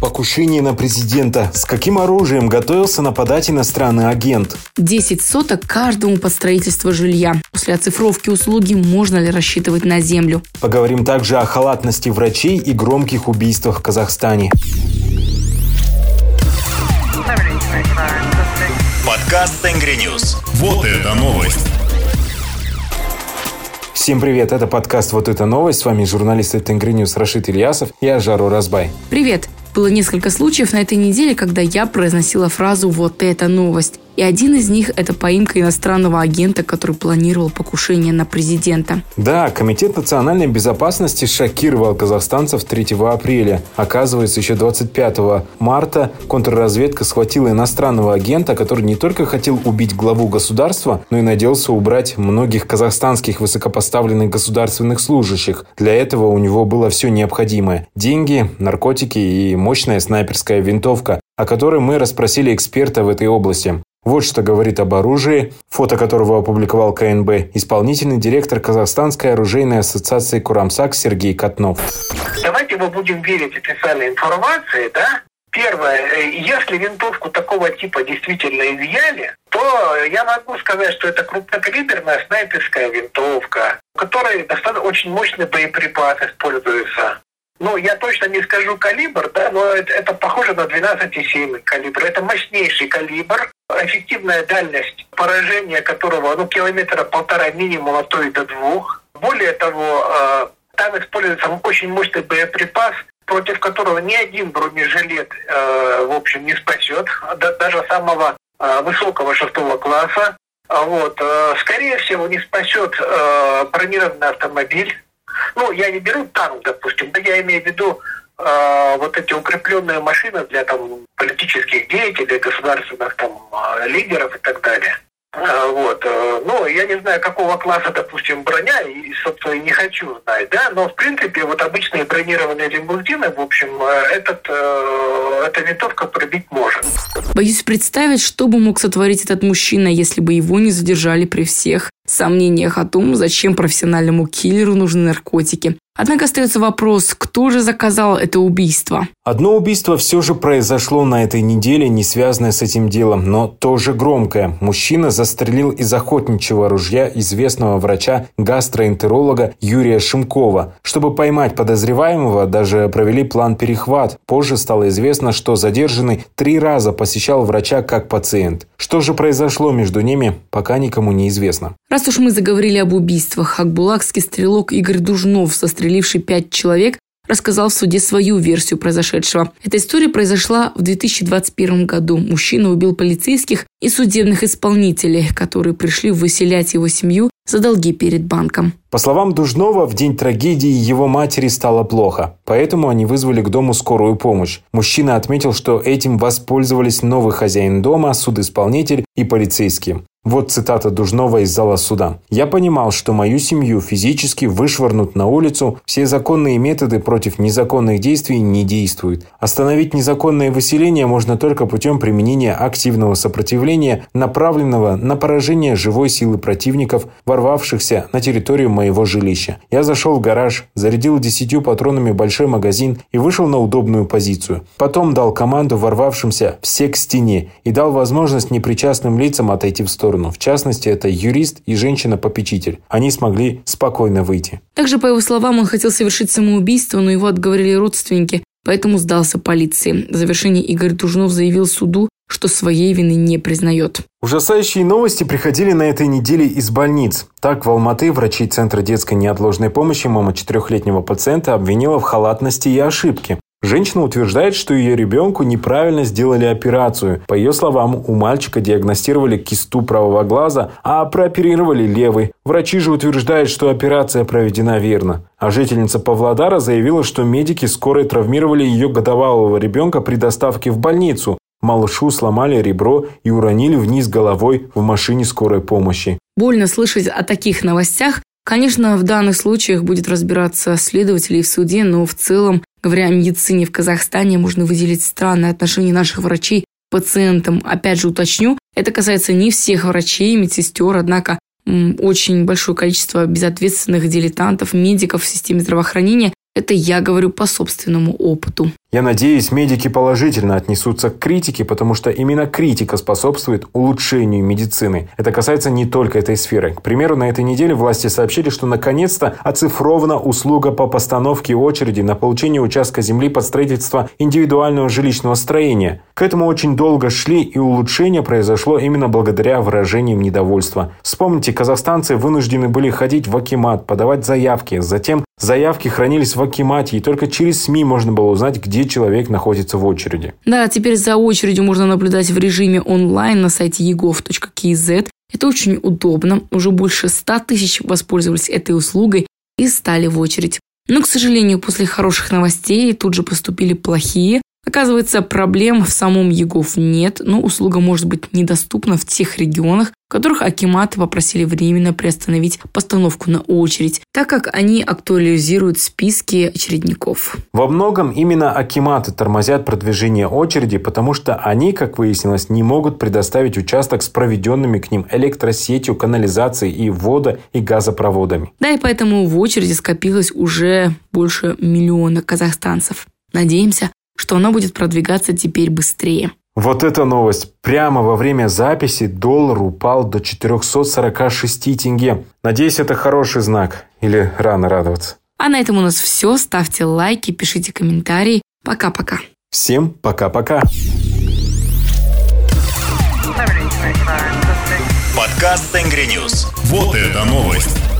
Покушение на президента. С каким оружием готовился нападать иностранный агент? 10 соток каждому под строительство жилья. После оцифровки услуги можно ли рассчитывать на землю? Поговорим также о халатности врачей и громких убийствах в Казахстане. Подкаст Tengri News. Вот это новость. Всем привет, это подкаст «Вот это новость». С вами журналист Tengri News Рашид Ильясов. Я Жару Разбай. Привет. Было несколько случаев на этой неделе, когда я произносила фразу «вот это новость». И один из них – это поимка иностранного агента, который планировал покушение на президента. Да, Комитет национальной безопасности шокировал казахстанцев 3 апреля. Оказывается, еще 25 марта контрразведка схватила иностранного агента, который не только хотел убить главу государства, но и надеялся убрать многих казахстанских высокопоставленных государственных служащих. Для этого у него было все необходимое – деньги, наркотики и мощная снайперская винтовка, о которой мы расспросили эксперта в этой области. Вот что говорит об оружии, фото которого опубликовал КНБ, исполнительный директор Казахстанской оружейной ассоциации «Курамсак» Сергей Котнов. Давайте мы будем верить официальной информации, да? Первое, э, если винтовку такого типа действительно изъяли, то я могу сказать, что это крупнокалиберная снайперская винтовка, в которой достаточно очень мощный боеприпас используется. Ну, я точно не скажу калибр, да, но это, это похоже на 12,7 калибр. Это мощнейший калибр, эффективная дальность поражения которого, ну, километра полтора минимум, а то и до двух. Более того, э, там используется очень мощный боеприпас, против которого ни один бронежилет, э, в общем, не спасет, даже самого э, высокого шестого класса. Вот. Скорее всего, не спасет бронированный автомобиль, ну, я не беру танк, допустим, да я имею в виду э, вот эти укрепленные машины для там политических деятелей, государственных там э, лидеров и так далее. Э, вот. Э, ну, я не знаю, какого класса, допустим, броня, и, собственно, не хочу знать, да, но, в принципе, вот обычные бронированные лимузины, в общем, этот, эта винтовка пробить может. Боюсь представить, что бы мог сотворить этот мужчина, если бы его не задержали при всех сомнениях о том, зачем профессиональному киллеру нужны наркотики. Однако остается вопрос, кто же заказал это убийство? Одно убийство все же произошло на этой неделе, не связанное с этим делом, но тоже громкое. Мужчина застрелил из охотничьего ружья известного врача-гастроэнтеролога Юрия Шимкова. Чтобы поймать подозреваемого, даже провели план перехват. Позже стало известно, что задержанный три раза посещал врача как пациент. Что же произошло между ними, пока никому не известно. Раз уж мы заговорили об убийствах, акбулакский стрелок Игорь Дужнов, застреливший пять человек, рассказал в суде свою версию произошедшего. Эта история произошла в 2021 году. Мужчина убил полицейских и судебных исполнителей, которые пришли выселять его семью за долги перед банком. По словам Дужнова, в день трагедии его матери стало плохо, поэтому они вызвали к дому скорую помощь. Мужчина отметил, что этим воспользовались новый хозяин дома, судисполнитель и полицейские. Вот цитата Дужнова из зала суда. «Я понимал, что мою семью физически вышвырнут на улицу, все законные методы против незаконных действий не действуют. Остановить незаконное выселение можно только путем применения активного сопротивления, направленного на поражение живой силы противников, ворвавшихся на территорию моего жилища. Я зашел в гараж, зарядил десятью патронами большой магазин и вышел на удобную позицию. Потом дал команду ворвавшимся все к стене и дал возможность непричастным лицам отойти в сторону сторону. В частности, это юрист и женщина-попечитель. Они смогли спокойно выйти. Также, по его словам, он хотел совершить самоубийство, но его отговорили родственники, поэтому сдался полиции. В завершении Игорь Тужнов заявил суду, что своей вины не признает. Ужасающие новости приходили на этой неделе из больниц. Так, в Алматы врачи Центра детской неотложной помощи мама четырехлетнего пациента обвинила в халатности и ошибке. Женщина утверждает, что ее ребенку неправильно сделали операцию. По ее словам, у мальчика диагностировали кисту правого глаза, а прооперировали левый. Врачи же утверждают, что операция проведена верно. А жительница Павлодара заявила, что медики скорой травмировали ее годовалого ребенка при доставке в больницу. Малышу сломали ребро и уронили вниз головой в машине скорой помощи. Больно слышать о таких новостях. Конечно, в данных случаях будет разбираться следователи в суде, но в целом Говоря о медицине в Казахстане, можно выделить странное отношение наших врачей к пациентам. Опять же уточню, это касается не всех врачей, медсестер, однако очень большое количество безответственных дилетантов, медиков в системе здравоохранения Это я говорю по собственному опыту. Я надеюсь, медики положительно отнесутся к критике, потому что именно критика способствует улучшению медицины. Это касается не только этой сферы. К примеру, на этой неделе власти сообщили, что наконец-то оцифрована услуга по постановке очереди на получение участка земли под строительство индивидуального жилищного строения. К этому очень долго шли, и улучшение произошло именно благодаря выражениям недовольства. Вспомните, казахстанцы вынуждены были ходить в Акимат, подавать заявки. Затем заявки хранились в Акимате, и только через СМИ можно было узнать, где человек находится в очереди. Да, теперь за очередью можно наблюдать в режиме онлайн на сайте egov.kz. Это очень удобно. Уже больше 100 тысяч воспользовались этой услугой и стали в очередь. Но, к сожалению, после хороших новостей тут же поступили плохие. Оказывается, проблем в самом ЕГОВ нет, но услуга может быть недоступна в тех регионах, которых акиматы попросили временно приостановить постановку на очередь, так как они актуализируют списки очередников. Во многом именно акиматы тормозят продвижение очереди, потому что они, как выяснилось, не могут предоставить участок с проведенными к ним электросетью, канализацией и вода и газопроводами. Да, и поэтому в очереди скопилось уже больше миллиона казахстанцев. Надеемся, что она будет продвигаться теперь быстрее. Вот эта новость. Прямо во время записи доллар упал до 446 тенге. Надеюсь, это хороший знак. Или рано радоваться. А на этом у нас все. Ставьте лайки, пишите комментарии. Пока-пока. Всем пока-пока. Подкаст Тенгри Ньюс. Вот это новость.